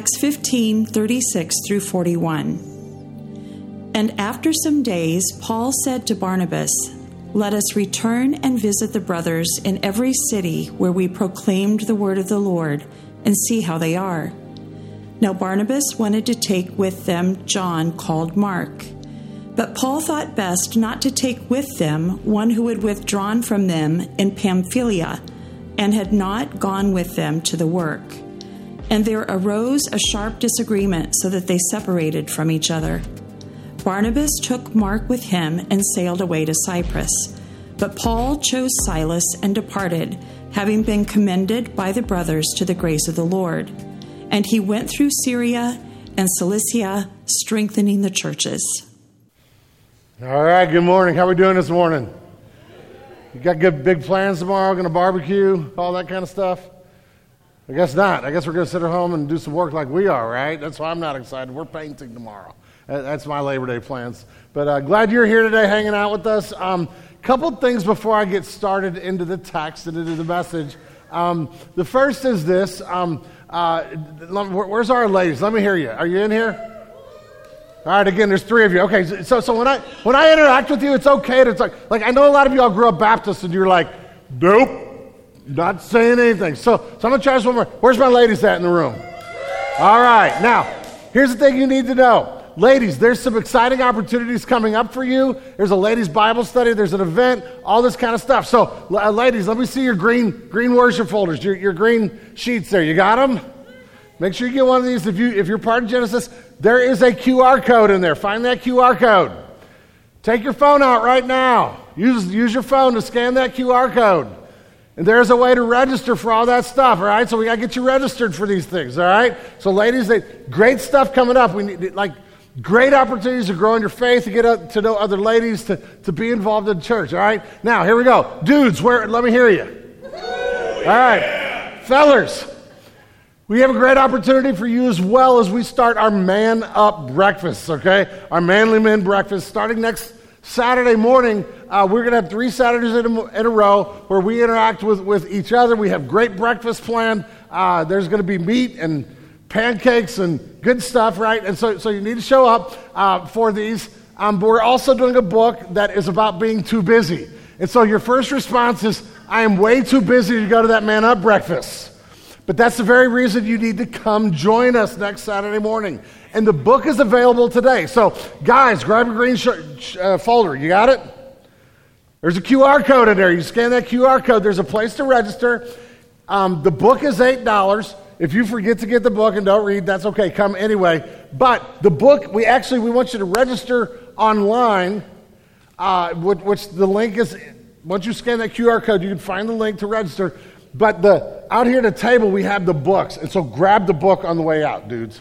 Acts 15 36 through 41. And after some days, Paul said to Barnabas, Let us return and visit the brothers in every city where we proclaimed the word of the Lord and see how they are. Now Barnabas wanted to take with them John called Mark. But Paul thought best not to take with them one who had withdrawn from them in Pamphylia and had not gone with them to the work. And there arose a sharp disagreement so that they separated from each other. Barnabas took Mark with him and sailed away to Cyprus. But Paul chose Silas and departed, having been commended by the brothers to the grace of the Lord. And he went through Syria and Cilicia, strengthening the churches. All right, good morning. How are we doing this morning? You got good big plans tomorrow? Going to barbecue, all that kind of stuff? I guess not. I guess we're going to sit at home and do some work like we are, right? That's why I'm not excited. We're painting tomorrow. That's my Labor Day plans. But uh, glad you're here today hanging out with us. Um, couple things before I get started into the text and into the message. Um, the first is this. Um, uh, where's our ladies? Let me hear you. Are you in here? All right, again, there's three of you. Okay, so, so when I when I interact with you, it's okay to talk. Like I know a lot of you all grew up Baptist, and you're like, nope, not saying anything. So, so I'm gonna try this one more. Where's my ladies at in the room? All right, now here's the thing you need to know. Ladies, there's some exciting opportunities coming up for you. There's a ladies' Bible study. There's an event. All this kind of stuff. So, uh, ladies, let me see your green green worship folders. Your, your green sheets there. You got them? Make sure you get one of these. If you if you're part of Genesis, there is a QR code in there. Find that QR code. Take your phone out right now. Use, use your phone to scan that QR code. And there's a way to register for all that stuff, all right? So we got to get you registered for these things, all right? So, ladies, they, great stuff coming up. We need, like, great opportunities to grow in your faith, to get up, to know other ladies, to, to be involved in church, all right? Now, here we go. Dudes, where, let me hear you. All right. Fellers, we have a great opportunity for you as well as we start our man up breakfast, okay? Our manly men breakfast starting next Saturday morning. Uh, we're going to have three Saturdays in a, in a, row where we interact with, with each other. We have great breakfast planned. Uh, there's going to be meat and pancakes and good stuff, right? And so, so you need to show up uh, for these. Um, but we're also doing a book that is about being too busy. And so your first response is, I am way too busy to go to that man up breakfast. But that's the very reason you need to come join us next Saturday morning. And the book is available today. So, guys, grab a green sh- uh, folder. You got it? There's a QR code in there. You scan that QR code, there's a place to register. Um, the book is $8. If you forget to get the book and don't read, that's okay. Come anyway. But the book, we actually we want you to register online, uh, which, which the link is. Once you scan that QR code, you can find the link to register. But the, out here at the table, we have the books. And so grab the book on the way out, dudes,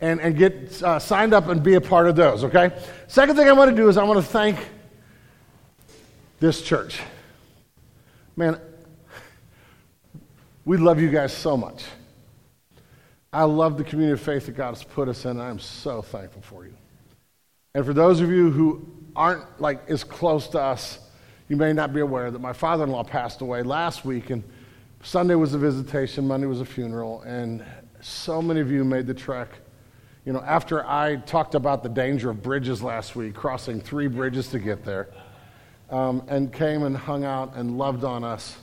and, and get uh, signed up and be a part of those, okay? Second thing I want to do is I want to thank this church. Man, we love you guys so much. I love the community of faith that God has put us in, and I'm so thankful for you. And for those of you who aren't like as close to us, you may not be aware that my father-in-law passed away last week, and Sunday was a visitation, Monday was a funeral, and so many of you made the trek. You know, after I talked about the danger of bridges last week, crossing three bridges to get there, um, and came and hung out and loved on us,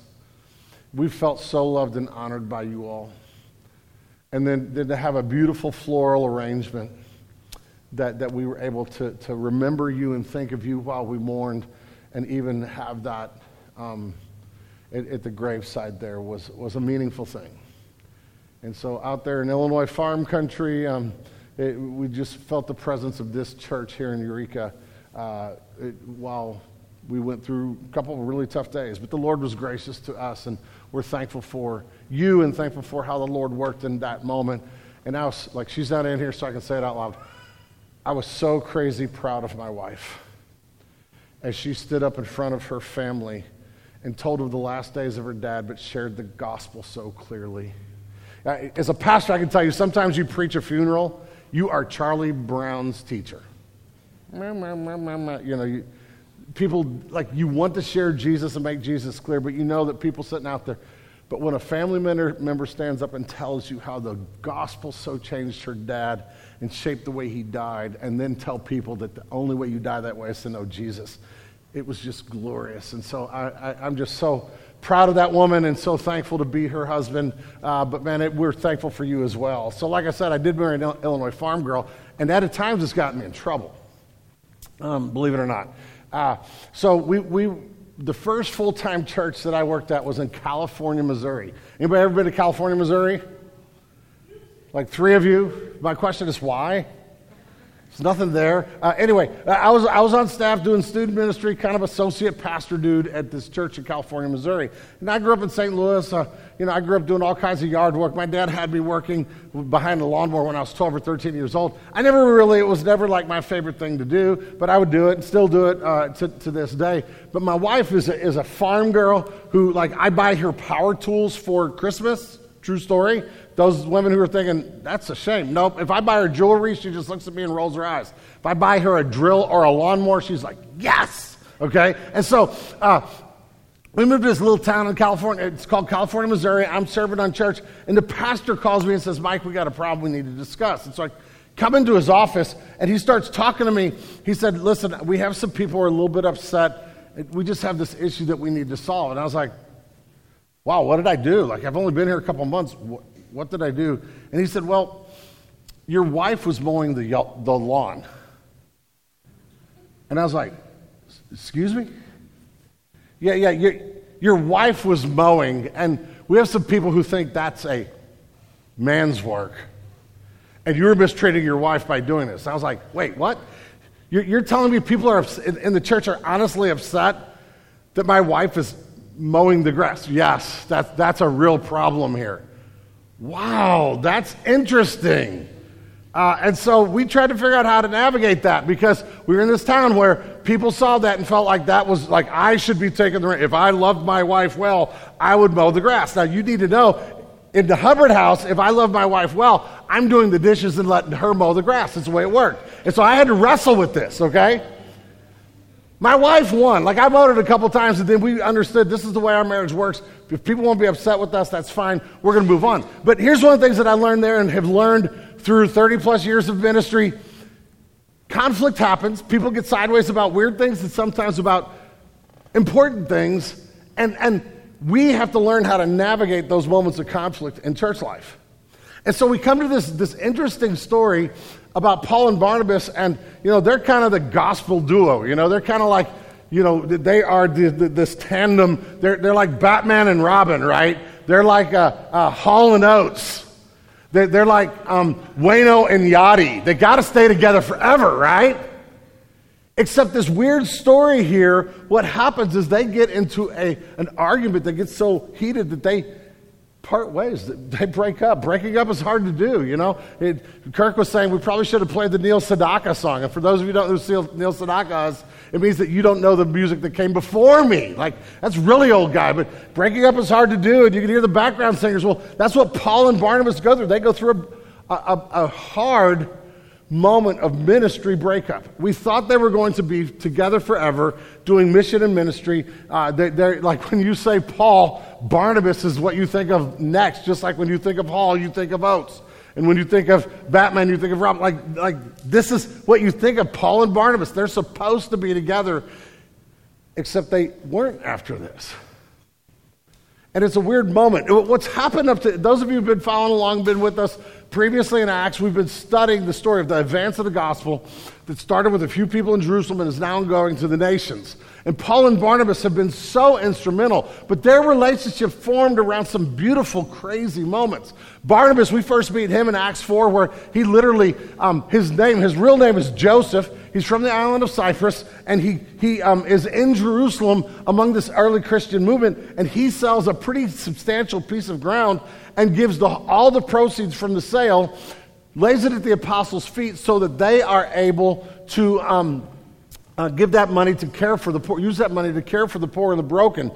we felt so loved and honored by you all. And then, then to have a beautiful floral arrangement that, that we were able to, to remember you and think of you while we mourned, and even have that. Um, at, at the graveside there was, was a meaningful thing. And so out there in Illinois farm country, um, it, we just felt the presence of this church here in Eureka uh, it, while we went through a couple of really tough days. But the Lord was gracious to us, and we're thankful for you and thankful for how the Lord worked in that moment. And I was like, she's not in here, so I can say it out loud. I was so crazy proud of my wife as she stood up in front of her family and told of the last days of her dad, but shared the gospel so clearly. As a pastor, I can tell you sometimes you preach a funeral, you are Charlie Brown's teacher. You know, you, people like you want to share Jesus and make Jesus clear, but you know that people sitting out there, But when a family member stands up and tells you how the gospel so changed her dad and shaped the way he died, and then tell people that the only way you die that way is to know Jesus, it was just glorious. And so I, am just so proud of that woman and so thankful to be her husband. Uh, but man, it, we're thankful for you as well. So, like I said, I did marry an Illinois farm girl, and that at times has gotten me in trouble, um, believe it or not. Uh, so we, we the first full time church that I worked at was in California, Missouri. Anybody ever been to California, Missouri? Like three of you? My question is why? There's nothing there. Uh, anyway, uh, I was, I was on staff doing student ministry, kind of associate pastor dude at this church in California, Missouri. And I grew up in St. Louis. Uh, you know, I grew up doing all kinds of yard work. My dad had me working behind the lawnmower when I was 12 or 13 years old. I never really, it was never like my favorite thing to do, but I would do it and still do it uh, to, to this day. But my wife is a, is a farm girl who, like, I buy her power tools for Christmas. True story. Those women who are thinking, that's a shame. Nope. If I buy her jewelry, she just looks at me and rolls her eyes. If I buy her a drill or a lawnmower, she's like, yes. Okay? And so, uh, we moved to this little town in California. It's called California, Missouri. I'm serving on church. And the pastor calls me and says, Mike, we got a problem we need to discuss. And so I come into his office and he starts talking to me. He said, Listen, we have some people who are a little bit upset. We just have this issue that we need to solve. And I was like, Wow, what did I do? Like, I've only been here a couple months. What did I do? And he said, Well, your wife was mowing the, the lawn. And I was like, Excuse me? Yeah, yeah, your, your wife was mowing. And we have some people who think that's a man's work. And you were mistreating your wife by doing this. I was like, Wait, what? You're, you're telling me people are in, in the church are honestly upset that my wife is mowing the grass? Yes, that's, that's a real problem here. Wow, that's interesting. Uh, and so we tried to figure out how to navigate that because we were in this town where people saw that and felt like that was like I should be taking the. If I loved my wife well, I would mow the grass. Now you need to know, in the Hubbard house, if I love my wife well, I'm doing the dishes and letting her mow the grass. That's the way it worked. And so I had to wrestle with this. Okay. My wife won. Like I voted a couple times, and then we understood this is the way our marriage works. If people won't be upset with us, that's fine. We're going to move on. But here's one of the things that I learned there and have learned through 30 plus years of ministry conflict happens. People get sideways about weird things and sometimes about important things. And, and we have to learn how to navigate those moments of conflict in church life. And so we come to this, this interesting story about Paul and Barnabas, and, you know, they're kind of the gospel duo. You know, they're kind of like, you know, they are the, the, this tandem. They're, they're like Batman and Robin, right? They're like uh, uh, Hall and Oates. They're, they're like um, Wayno and Yachty. They got to stay together forever, right? Except this weird story here, what happens is they get into a, an argument that gets so heated that they part ways. They break up. Breaking up is hard to do, you know. It, Kirk was saying we probably should have played the Neil Sedaka song. And for those of you who don't know who Neil Sedaka is, it means that you don't know the music that came before me. Like, that's really old guy. But breaking up is hard to do. And you can hear the background singers. Well, that's what Paul and Barnabas go through. They go through a, a, a hard moment of ministry breakup. We thought they were going to be together forever doing mission and ministry. Uh, they, are like when you say Paul, Barnabas is what you think of next, just like when you think of Hall, you think of Oates. And when you think of Batman, you think of Rob. Like, like this is what you think of Paul and Barnabas. They're supposed to be together, except they weren't after this. And it's a weird moment. What's happened up to those of you who've been following along, been with us previously in Acts, we've been studying the story of the advance of the gospel that started with a few people in Jerusalem and is now going to the nations. And Paul and Barnabas have been so instrumental, but their relationship formed around some beautiful, crazy moments. Barnabas, we first meet him in Acts 4, where he literally, um, his name, his real name is Joseph. He's from the island of Cyprus, and he, he um, is in Jerusalem among this early Christian movement, and he sells a pretty substantial piece of ground and gives the, all the proceeds from the sale, lays it at the apostles' feet so that they are able to um, uh, give that money to care for the poor, use that money to care for the poor and the broken,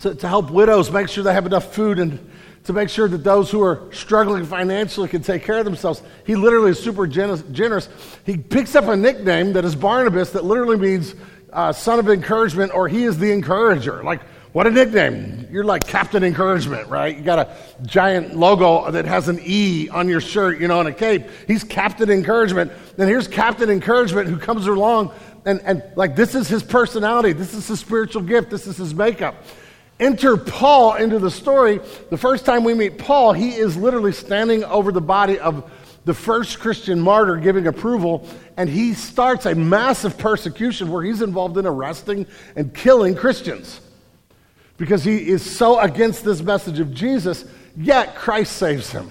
to, to help widows make sure they have enough food and to make sure that those who are struggling financially can take care of themselves. He literally is super generous. He picks up a nickname that is Barnabas that literally means uh, son of encouragement or he is the encourager. Like, What a nickname. You're like Captain Encouragement, right? You got a giant logo that has an E on your shirt, you know, and a cape. He's Captain Encouragement. And here's Captain Encouragement who comes along and, and like this is his personality, this is his spiritual gift, this is his makeup. Enter Paul into the story. The first time we meet Paul, he is literally standing over the body of the first Christian martyr giving approval, and he starts a massive persecution where he's involved in arresting and killing Christians because he is so against this message of Jesus, yet Christ saves him.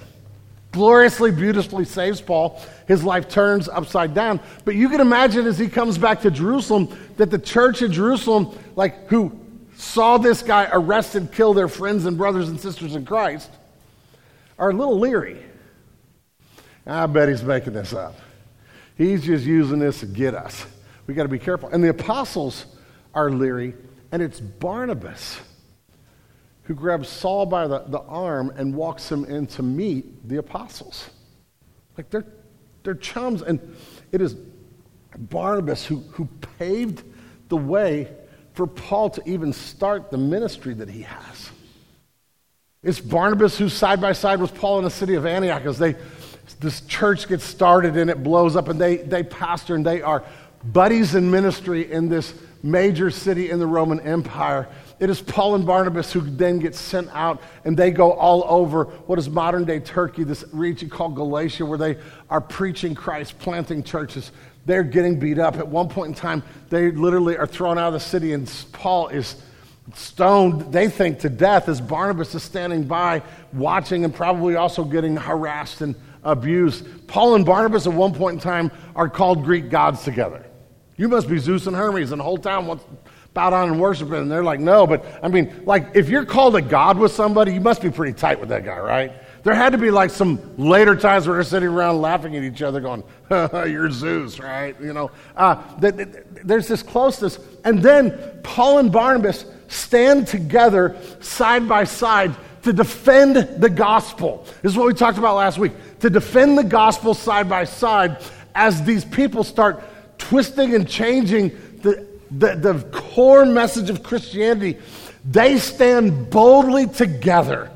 Gloriously, beautifully saves Paul. His life turns upside down. But you can imagine as he comes back to Jerusalem that the church in Jerusalem, like who saw this guy arrested, kill their friends and brothers and sisters in Christ, are a little leery. I bet he's making this up. He's just using this to get us. We got to be careful. And the apostles are leery, and it's Barnabas who grabs Saul by the, the arm and walks him in to meet the apostles. Like they're, they're chums. And it is Barnabas who, who paved the way for Paul to even start the ministry that he has. It's Barnabas who's side by side with Paul in the city of Antioch as they this church gets started and it blows up and they, they pastor and they are buddies in ministry in this major city in the Roman Empire. It is Paul and Barnabas who then get sent out and they go all over what is modern day Turkey, this region called Galatia, where they are preaching Christ, planting churches. They're getting beat up. At one point in time, they literally are thrown out of the city, and Paul is stoned, they think, to death as Barnabas is standing by, watching and probably also getting harassed and abused. Paul and Barnabas at one point in time are called Greek gods together. You must be Zeus and Hermes, and the whole town wants bow down and worship him. And they're like, no, but I mean, like, if you're called a god with somebody, you must be pretty tight with that guy, right? There had to be like some later times where they're sitting around laughing at each other, going, "You're Zeus, right?" You know, uh, there's this closeness, and then Paul and Barnabas stand together side by side to defend the gospel. This is what we talked about last week. To defend the gospel side by side as these people start twisting and changing the, the, core message of Christianity. They stand boldly together,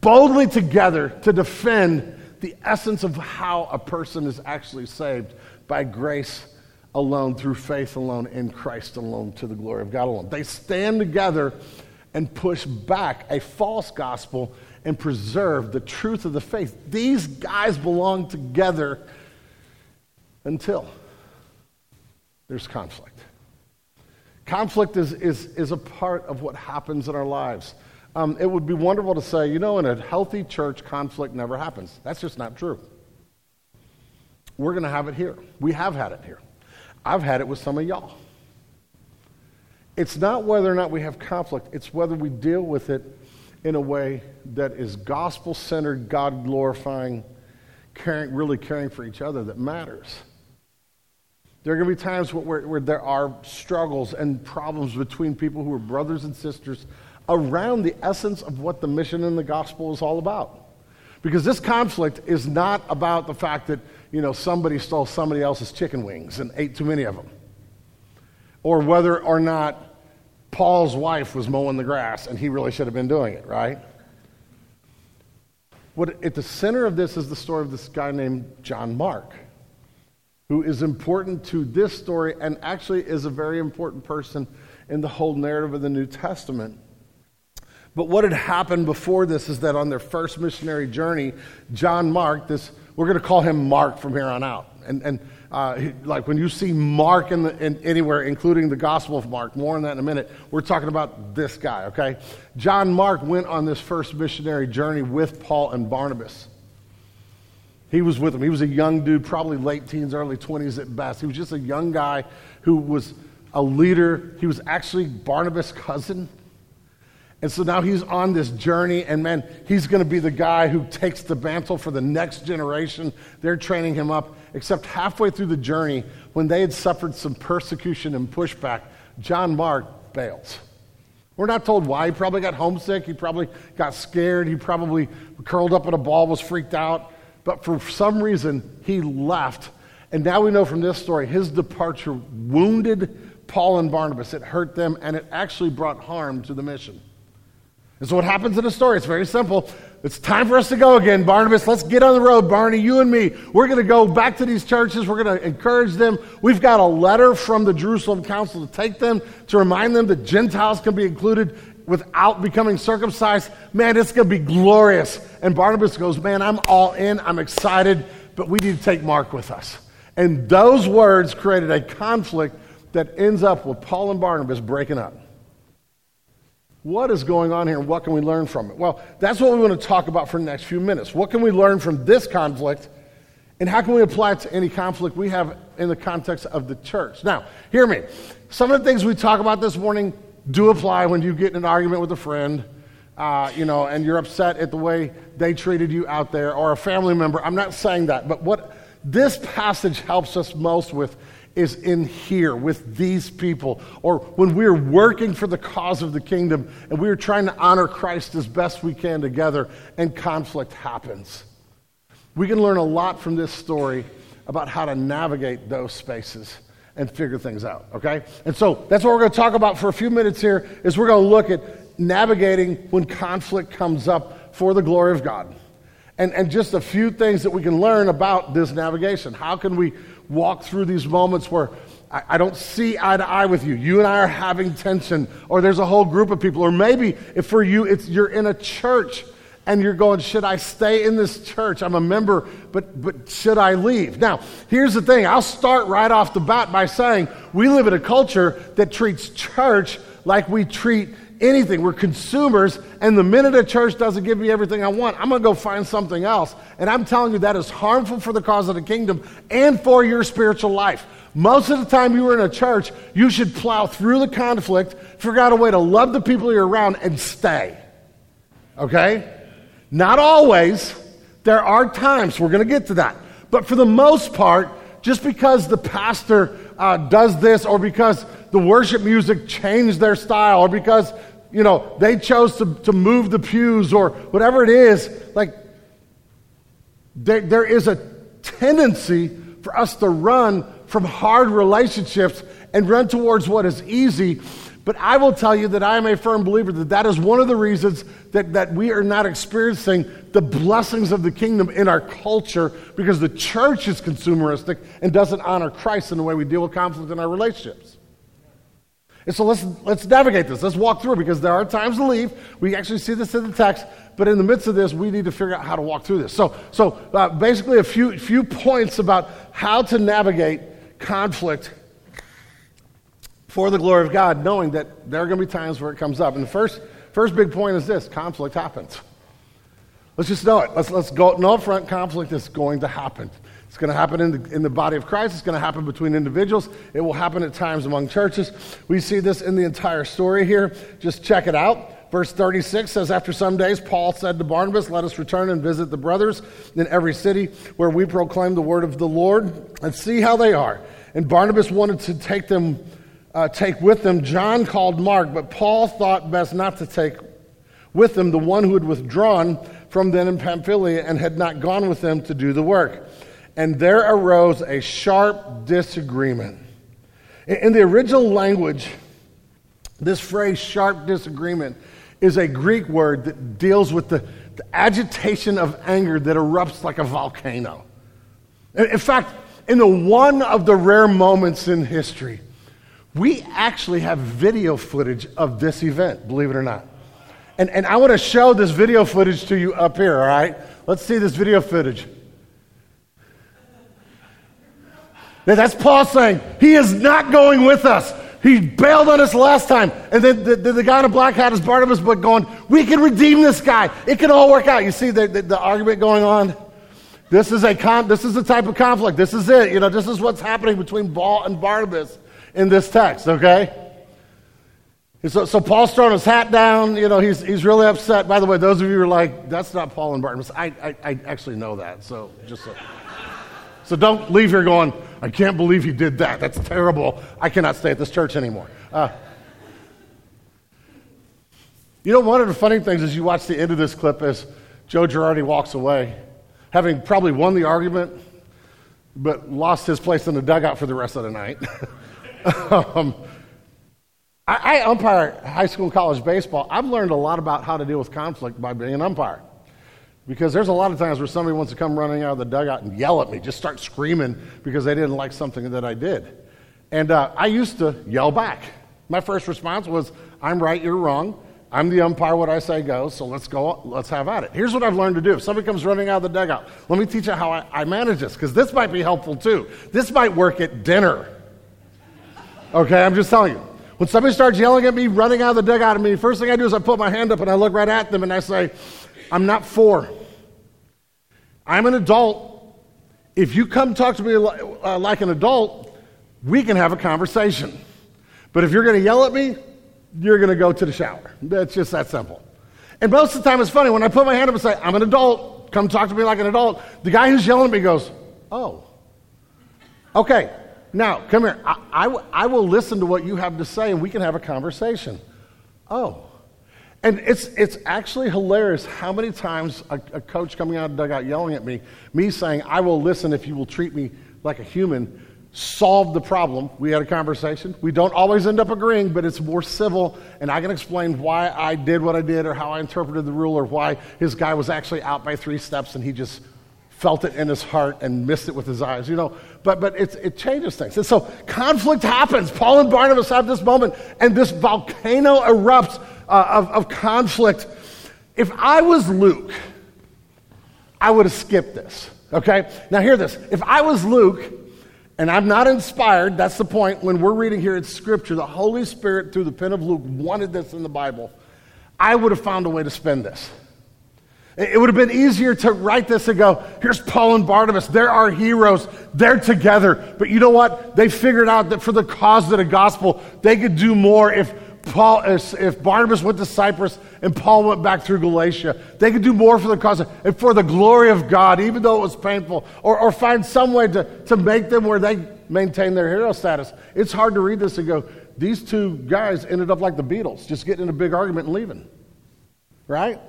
boldly together to defend the essence of how a person is actually saved by grace alone, through faith alone, in Christ alone, to the glory of God alone. They stand together and push back a false gospel and preserve the truth of the faith. These guys belong together until there's conflict. Conflict is, is, is a part of what happens in our lives. Um, it would be wonderful to say, you know, in a healthy church, conflict never happens. That's just not true. We're going to have it here. We have had it here. I've had it with some of y'all. It's not whether or not we have conflict, it's whether we deal with it in a way that is gospel centered, God glorifying, caring, really caring for each other that matters. There are going to be times where, where, there are struggles and problems between people who are brothers and sisters around the essence of what the mission and the gospel is all about. Because this conflict is not about the fact that, you know, somebody stole somebody else's chicken wings and ate too many of them. Or whether or not Paul's wife was mowing the grass and he really should have been doing it, right? What, at the center of this is the story of this guy named John Mark, who is important to this story and actually is a very important person in the whole narrative of the New Testament. But what had happened before this is that on their first missionary journey, John Mark, this, we're going to call him Mark from here on out. And, and uh, like when you see Mark in, the, in anywhere, including the Gospel of Mark, more on that in a minute, we're talking about this guy, okay? John Mark went on this first missionary journey with Paul and Barnabas. He was with them. He was a young dude, probably late teens, early 20s at best. He was just a young guy who was a leader. He was actually Barnabas' cousin. And so now he's on this journey, and man, he's going to be the guy who takes the mantle for the next generation. They're training him up. Except halfway through the journey, when they had suffered some persecution and pushback, John Mark bails. We're not told why. He probably got homesick. He probably got scared. He probably curled up in a ball, was freaked out. But for some reason, he left. And now we know from this story, his departure wounded Paul and Barnabas. It hurt them, and it actually brought harm to the mission. And so, what happens in the story? It's very simple. It's time for us to go again. Barnabas, let's get on the road. Barney, you and me, we're going to go back to these churches. We're going to encourage them. We've got a letter from the Jerusalem Council to take them, to remind them that Gentiles can be included without becoming circumcised. Man, it's going to be glorious. And Barnabas goes, Man, I'm all in. I'm excited, but we need to take Mark with us. And those words created a conflict that ends up with Paul and Barnabas breaking up. What is going on here and what can we learn from it? Well, that's what we want to talk about for the next few minutes. What can we learn from this conflict and how can we apply it to any conflict we have in the context of the church? Now, hear me. Some of the things we talk about this morning do apply when you get in an argument with a friend, uh, you know, and you're upset at the way they treated you out there or a family member. I'm not saying that, but what this passage helps us most with is in here with these people, or when we're working for the cause of the kingdom and we're trying to honor Christ as best we can together, and conflict happens. We can learn a lot from this story about how to navigate those spaces and figure things out, okay? And so that's what we're going to talk about for a few minutes here is we're going to look at navigating when conflict comes up for the glory of God. And, and just a few things that we can learn about this navigation. How can we walk through these moments where I, I don't see eye to eye with you. You and I are having tension, or there's a whole group of people, or maybe if for you it's you're in a church and you're going, should I stay in this church? I'm a member, but but should I leave? Now, here's the thing. I'll start right off the bat by saying we live in a culture that treats church like we treat anything. We're consumers, and the minute a church doesn't give me everything I want, I'm going to go find something else. And I'm telling you, that is harmful for the cause of the kingdom and for your spiritual life. Most of the time you were in a church, you should plow through the conflict, figure out a way to love the people you're around, and stay. Okay? Not always. There are times, we're going to get to that. But for the most part, just because the pastor uh, does this or because the worship music changed their style or because you know, they chose to, to move the pews or whatever it is, like, there, there is a tendency for us to run from hard relationships and run towards what is easy. But I will tell you that I am a firm believer that that is one of the reasons that, that we are not experiencing the blessings of the kingdom in our culture because the church is consumeristic and doesn't honor Christ in the way we deal with conflict in our relationships. And so let's, let's navigate this. Let's walk through it because there are times to leave. We actually see this in the text, but in the midst of this, we need to figure out how to walk through this. So, so uh, basically, a few, few points about how to navigate conflict for the glory of God, knowing that there are going to be times where it comes up. And the first, first big point is this conflict happens. Let's just know it. Let's, let's go, no front conflict is going to happen. It's going to happen in the, in the body of Christ. It's going to happen between individuals. It will happen at times among churches. We see this in the entire story here. Just check it out. Verse 36 says, After some days, Paul said to Barnabas, Let us return and visit the brothers in every city where we proclaim the word of the Lord and see how they are. And Barnabas wanted to take them, uh, take with them John called Mark, but Paul thought best not to take with them the one who had withdrawn from them in Pamphylia and had not gone with them to do the work and there arose a sharp disagreement. In the original language, this phrase, sharp disagreement, is a Greek word that deals with the, the agitation of anger that erupts like a volcano. In fact, in the one of the rare moments in history, we actually have video footage of this event, believe it or not. And, and I want to show this video footage to you up here, all right? Let's see this video footage. That's Paul saying, He is not going with us. He bailed on us last time. And then the, the, the, guy in a black hat is Barnabas, but going, We can redeem this guy. It can all work out. You see the, the, the argument going on? This is, a con- this is the type of conflict. This is it. You know, this is what's happening between Paul and Barnabas in this text, okay? So, so, Paul's throwing his hat down. You know, he's, he's really upset. By the way, those of you who are like, that's not Paul and Barnabas, I, I, I actually know that. So just so. So don't leave here going, I can't believe he did that. That's terrible. I cannot stay at this church anymore. Uh, you know, one of the funny things is you watch the end of this clip as Joe Girardi walks away, having probably won the argument, but lost his place in the dugout for the rest of the night. um, I, I umpire high school and college baseball. I've learned a lot about how to deal with conflict by being an umpire. Because there's a lot of times where somebody wants to come running out of the dugout and yell at me, just start screaming because they didn't like something that I did. And uh, I used to yell back. My first response was, I'm right, you're wrong. I'm the umpire, what I say goes, so let's go, let's have at it. Here's what I've learned to do. If somebody comes running out of the dugout, let me teach you how I, I manage this, because this might be helpful too. This might work at dinner. Okay, I'm just telling you. When somebody starts yelling at me, running out of the dugout at me, first thing I do is I put my hand up and I look right at them and I say, I'm not four. I'm an adult. If you come talk to me uh, like an adult, we can have a conversation. But if you're going to yell at me, you're going to go to the shower. That's just that simple. And most of the time, it's funny when I put my hand up and say, I'm an adult, come talk to me like an adult. The guy who's yelling at me goes, Oh, okay, now come here. I, I, I will listen to what you have to say and we can have a conversation. Oh. And it's, it's actually hilarious how many times a, a coach coming out of the dugout yelling at me, me saying, I will listen if you will treat me like a human, solved the problem. We had a conversation. We don't always end up agreeing, but it's more civil, and I can explain why I did what I did or how I interpreted the rule or why his guy was actually out by three steps and he just felt it in his heart and missed it with his eyes, you know. But, but it, it changes things. And so conflict happens. Paul and Barnabas have this moment, and this volcano erupts uh, of, of conflict. If I was Luke, I would have skipped this, okay? Now, hear this. If I was Luke, and I'm not inspired, that's the point. When we're reading here, it's scripture. The Holy Spirit, through the pen of Luke, wanted this in the Bible. I would have found a way to spend this. It would have been easier to write this and go, here's Paul and Barnabas. They're our heroes. They're together. But you know what? They figured out that for the cause of the gospel, they could do more if Paul, if Barnabas went to Cyprus and Paul went back through Galatia, they could do more for the cause and for the glory of God, even though it was painful, or, or find some way to, to make them where they maintain their hero status. It's hard to read this and go, these two guys ended up like the Beatles, just getting in a big argument and leaving. Right?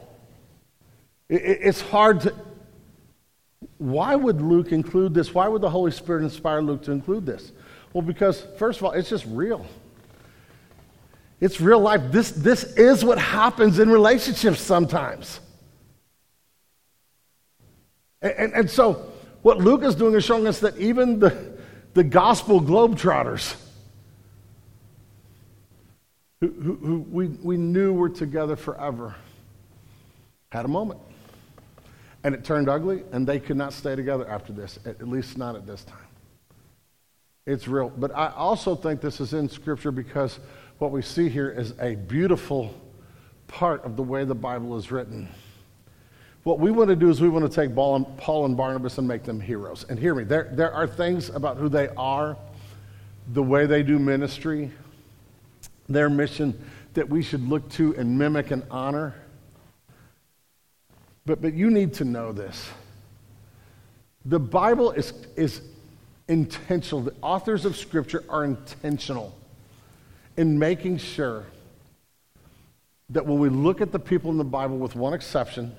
It, it, it's hard to. Why would Luke include this? Why would the Holy Spirit inspire Luke to include this? Well, because, first of all, it's just real. It's real life. This, this is what happens in relationships sometimes. And, and, and, so, what Luke is doing is showing us that even the, the gospel globetrotters, who, who, who we, we knew were together forever, had a moment. And it turned ugly, and they could not stay together after this, at least not at this time. It's real. But I also think this is in Scripture because what we see here is a beautiful part of the way the Bible is written. What we want to do is we want to take Paul and Barnabas and make them heroes. And hear me, there, there are things about who they are, the way they do ministry, their mission that we should look to and mimic and honor. But, but you need to know this. The Bible is, is intentional. The authors of Scripture are intentional in making sure that when we look at the people in the Bible, with one exception,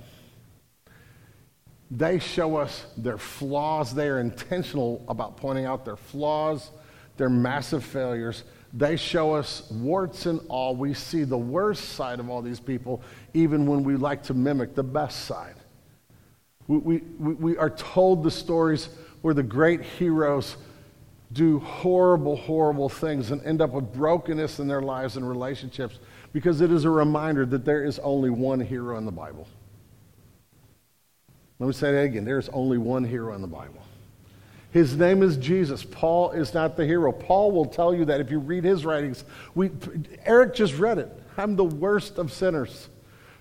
they show us their flaws. They are intentional about pointing out their flaws, their massive failures. They show us warts and all. We see the worst side of all these people, even when we like to mimic the best side. We, we, we are told the stories where the great heroes do horrible, horrible things and end up with brokenness in their lives and relationships because it is a reminder that there is only one hero in the Bible. Let me say that again. There is only one hero in the Bible. His name is Jesus. Paul is not the hero. Paul will tell you that if you read his writings. We, Eric just read it. I'm the worst of sinners.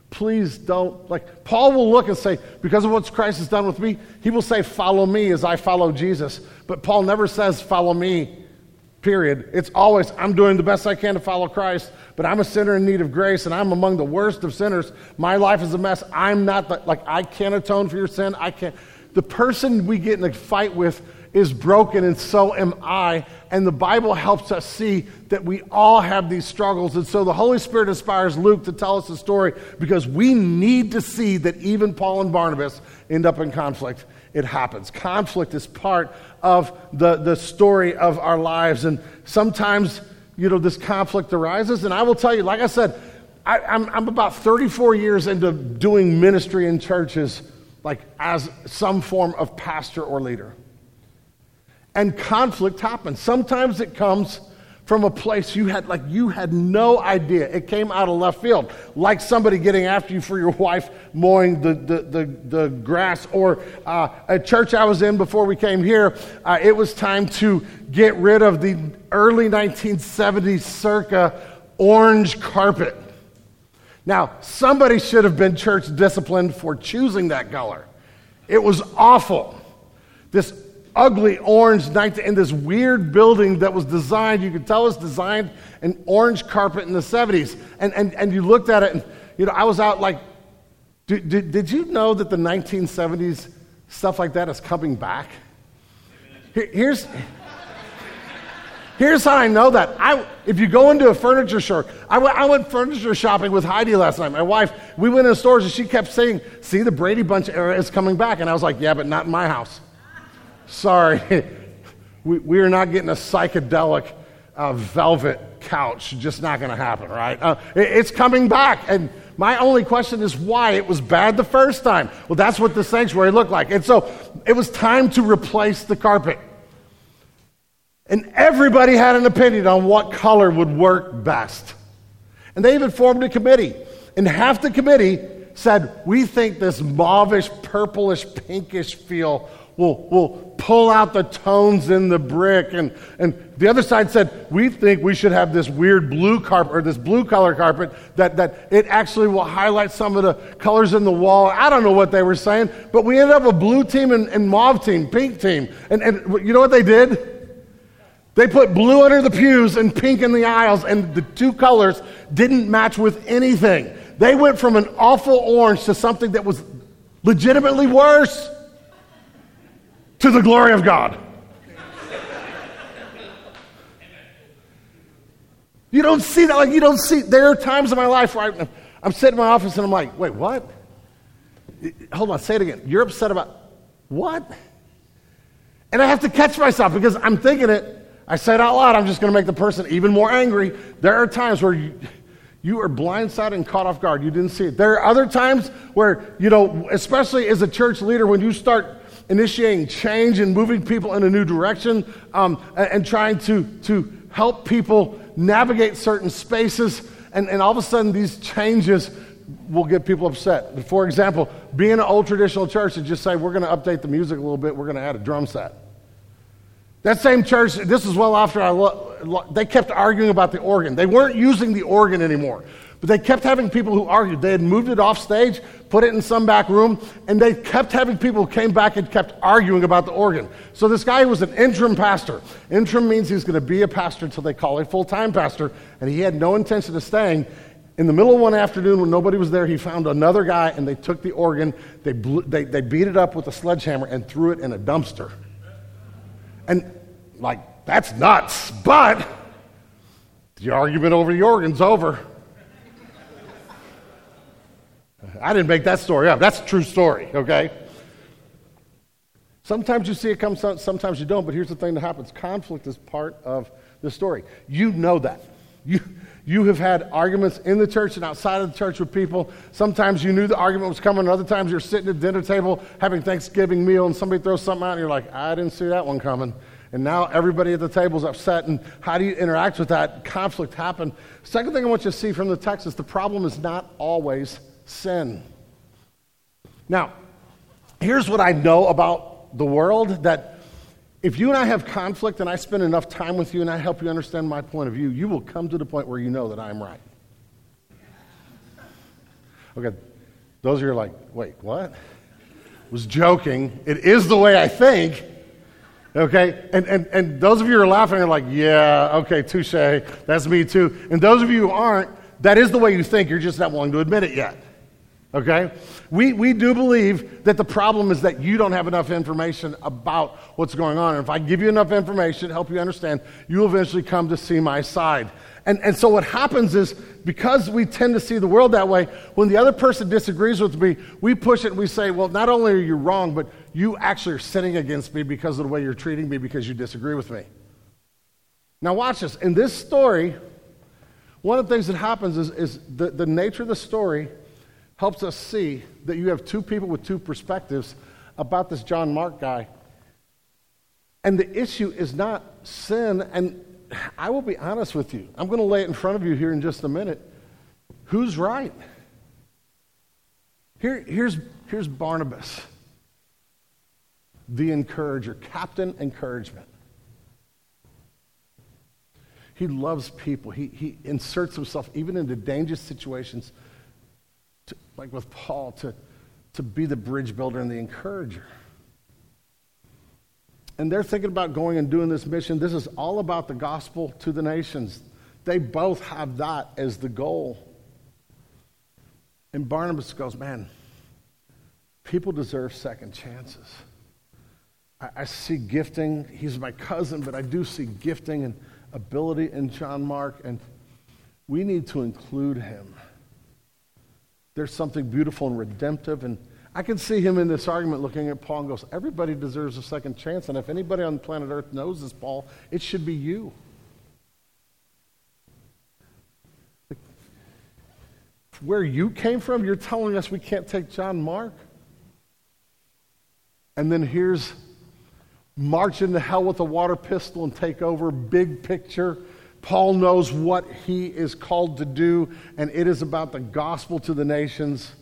Please don't, like, Paul will look and say, because of what Christ has done with me, he will say, follow me as I follow Jesus. But Paul never says, follow me, period. It's always, I'm doing the best I can to follow Christ, but I'm a sinner in need of grace, and I'm among the worst of sinners. My life is a mess. I'm not, the, like, I can't atone for your sin. I can't. The person we get in a fight with is broken, and so am I. And the Bible helps us see that we all have these struggles. And so the Holy Spirit inspires Luke to tell us the story because we need to see that even Paul and Barnabas end up in conflict. It happens. Conflict is part of the, the story of our lives. And sometimes you know, this conflict arises. And I will tell you, like I said, I, I'm, I'm about 34 years into doing ministry in churches, like as some form of pastor or leader. And conflict happens. Sometimes it comes from a place you had like you had no idea. It came out of left field like somebody getting after you for your wife mowing the, the, the, the grass or uh, a church i was in before we came here uh, it was time to get rid of the early 1970s circa orange carpet. Now somebody should have been church disciplined for choosing that color. It was awful. This ugly orange night in this weird building that was designed, you could tell it was designed an orange carpet in the 70s. And, and, and you looked at it, and you know, I was out like, did, did, you know that the 1970s stuff like that is coming back? Here, here's, here's how I know that. I, if you go into a furniture store, I, w- I went furniture shopping with Heidi last night, my wife. We went in stores and she kept saying, See, the Brady Bunch era is coming back. And I was like, Yeah, but not in my house. Sorry, we, we are not getting a psychedelic uh, velvet couch. Just not going to happen, right? Uh, it, it's coming back. And my only question is why it was bad the first time. Well, that's what the sanctuary looked like. And so it was time to replace the carpet. And everybody had an opinion on what color would work best. And they even formed a committee. And half the committee said, We think this mauvish, purplish, pinkish feel will, will pull out the tones in the brick. And, and the other side said, we think we should have this weird blue carpet or this blue color carpet that, that it actually will highlight some of the colors in the wall. I don't know what they were saying, but we ended up a blue team and, and mauve team, pink team. And, and you know what they did? They put blue under the pews and pink in the aisles, and the two colors didn't match with anything. They went from an awful orange to something that was legitimately worse to the glory of God. You don't see that. Like, you don't see. There are times in my life where I, I'm sitting in my office and I'm like, wait, what? Hold on, say it again. You're upset about what? And I have to catch myself because I'm thinking it. I say it out loud. I'm just going to make the person even more angry. There are times where you, you are blindsided and caught off guard. You didn't see it. There are other times where, you know, especially as a church leader, when you start initiating change and moving people in a new direction um, and, and, trying to, to help people navigate certain spaces. And, and all of a sudden, these changes will get people upset. For example, being an old traditional church and just say, we're going to update the music a little bit, we're going to add a drum set. That same church, this is well after I, lo- they kept arguing about the organ. They weren't using the organ anymore. But they kept having people who argued. They had moved it off stage, put it in some back room, and they kept having people who came back and kept arguing about the organ. So this guy was an interim pastor. Interim means he's going to be a pastor until they call a full time pastor, and he had no intention of staying. In the middle of one afternoon when nobody was there, he found another guy, and they took the organ, they, blew, they, they beat it up with a sledgehammer, and threw it in a dumpster. And, like, that's nuts, but the argument over the organ's over. I didn't make that story up. That's a true story, okay? Sometimes you see it come, sometimes you don't, but here's the thing that happens conflict is part of the story. You know that. You, you have had arguments in the church and outside of the church with people. Sometimes you knew the argument was coming, other times you're sitting at dinner table having Thanksgiving meal and somebody throws something out and you're like, I didn't see that one coming. And now everybody at the table is upset. And how do you interact with that? Conflict happened. Second thing I want you to see from the text is the problem is not always sin. Now, here's what I know about the world that if you and I have conflict and I spend enough time with you and I help you understand my point of view, you will come to the point where you know that I'm right. Okay, those of you are like, wait, what? was joking. It is the way I think. Okay? And, and, and those of you who are laughing are like, yeah, okay, touche. That's me too. And those of you who aren't, that is the way you think. You're just not willing to admit it yet. Okay? We, we do believe that the problem is that you don't have enough information about what's going on. And if I give you enough information to help you understand, you'll eventually come to see my side. And, and so what happens is, because we tend to see the world that way, when the other person disagrees with me, we push it and we say, well, not only are you wrong, but you actually are sinning against me because of the way you're treating me because you disagree with me. Now, watch this. In this story, one of the things that happens is, is the, the nature of the story helps us see that you have two people with two perspectives about this John Mark guy. And the issue is not sin. And I will be honest with you. I'm going to lay it in front of you here in just a minute. Who's right? Here, here's, here's Barnabas, the encourager, captain encouragement. He loves people. He, he inserts himself even into dangerous situations, like with Paul, to, to be the bridge builder and the encourager. And they're thinking about going and doing this mission. This is all about the gospel to the nations. They both have that as the goal. And Barnabas goes, Man, people deserve second chances. I, I see gifting. He's my cousin, but I do see gifting and ability in John Mark, and we need to include him. There's something beautiful and redemptive. And I can see him in this argument looking at Paul and goes, Everybody deserves a second chance. And if anybody on planet Earth knows this, Paul, it should be you. Where you came from, you're telling us we can't take John Mark? And then here's march into hell with a water pistol and take over, big picture. Paul knows what he is called to do, and it is about the gospel to the nations.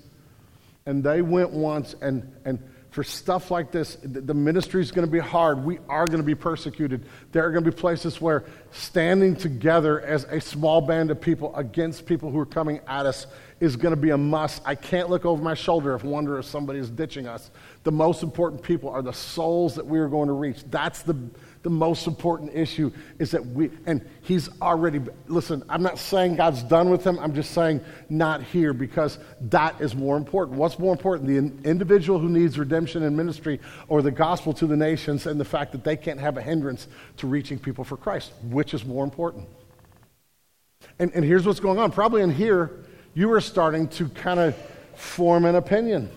And they went once, and, and for stuff like this, the ministry is going to be hard. We are going to be persecuted. There are going to be places where standing together as a small band of people against people who are coming at us is going to be a must. I can't look over my shoulder if wonder if somebody is ditching us. The most important people are the souls that we are going to reach. That's the, the most important issue is that we, and he's already, listen, I'm not saying God's done with him. I'm just saying not here because that is more important. What's more important, the individual who needs redemption and ministry or the gospel to the nations and the fact that they can't have a hindrance to reaching people for Christ? Which is more important? And, and here's what's going on. Probably in here, you are starting to kind of form an opinion.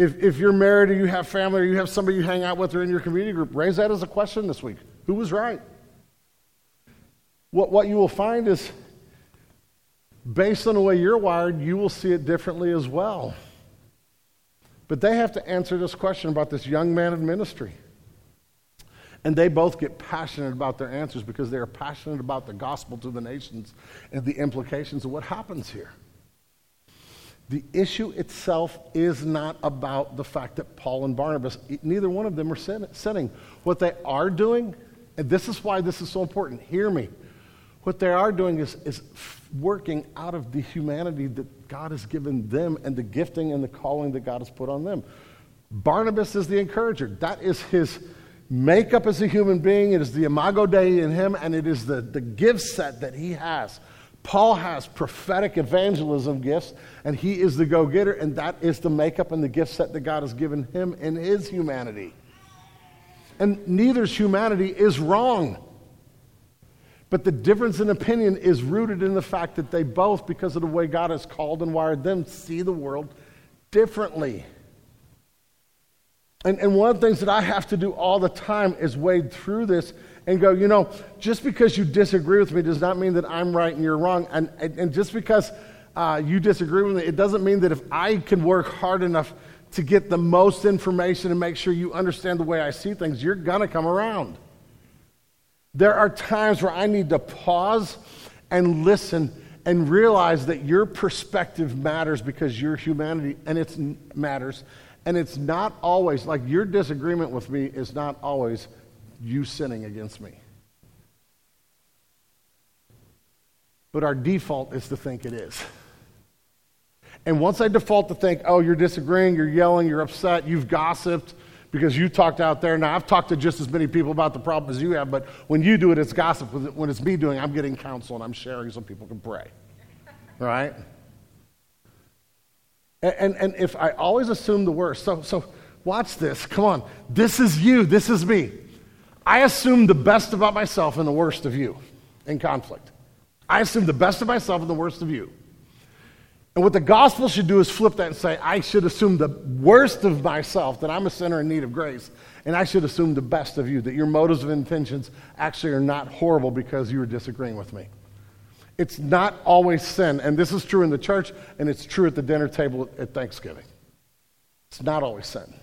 If, if you're married or you have family or you have somebody you hang out with or in your community group, raise that as a question this week. Who was right? What, what you will find is, based on the way you're wired, you will see it differently as well. But they have to answer this question about this young man in ministry. And they both get passionate about their answers because they are passionate about the gospel to the nations and the implications of what happens here. The issue itself is not about the fact that Paul and Barnabas, neither one of them are sinning. What they are doing, and this is why this is so important, hear me. What they are doing is, is working out of the humanity that God has given them and the gifting and the calling that God has put on them. Barnabas is the encourager. That is his makeup as a human being. It is the imago Dei in him, and it is the, the gift set that he has. Paul has prophetic evangelism gifts, and he is the go getter, and that is the makeup and the gift set that God has given him in his humanity. And neither's humanity is wrong. But the difference in opinion is rooted in the fact that they both, because of the way God has called and wired them, see the world differently. And, and one of the things that I have to do all the time is wade through this and go, you know, just because you disagree with me does not mean that I'm right and you're wrong. And, and, and just because uh, you disagree with me, it doesn't mean that if I can work hard enough to get the most information and make sure you understand the way I see things, you're going to come around. There are times where I need to pause and listen and realize that your perspective matters because your humanity and it matters and it's not always, like your disagreement with me is not always you sinning against me. But our default is to think it is. And once I default to think, oh, you're disagreeing, you're yelling, you're upset, you've gossiped because you talked out there. Now, I've talked to just as many people about the problem as you have, but when you do it, it's gossip. When it's me doing it, I'm getting counsel and I'm sharing so people can pray. Right? And, and, and if I always assume the worst, so, so watch this. Come on. This is you. This is me. I assume the best about myself and the worst of you in conflict. I assume the best of myself and the worst of you. And what the gospel should do is flip that and say, I should assume the worst of myself, that I'm a sinner in need of grace, and I should assume the best of you, that your motives and intentions actually are not horrible because you are disagreeing with me. It's not always sin, and this is true in the church, and it's true at the dinner table at Thanksgiving. It's not always sin.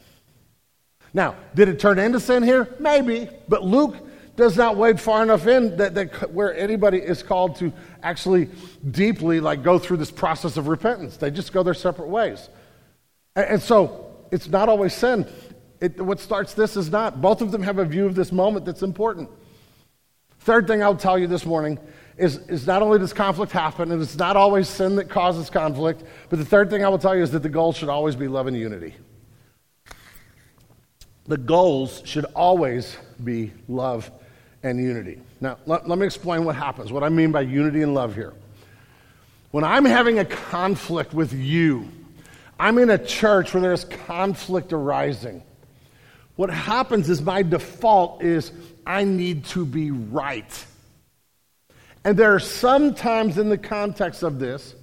Now, did it turn into sin here? Maybe, but Luke does not wade far enough in that, that where anybody is called to actually deeply like go through this process of repentance. They just go their separate ways. And, and so it's not always sin. It, what starts this is not. Both of them have a view of this moment that's important. Third thing I'll tell you this morning is, is not only does conflict happen, and it's not always sin that causes conflict, but the third thing I will tell you is that the goal should always be love and unity. The goals should always be love and unity. Now, let, let me explain what happens, what I mean by unity and love here. When I'm having a conflict with you, I'm in a church where there's conflict arising. What happens is my default is I need to be right. And there are some times in the context of this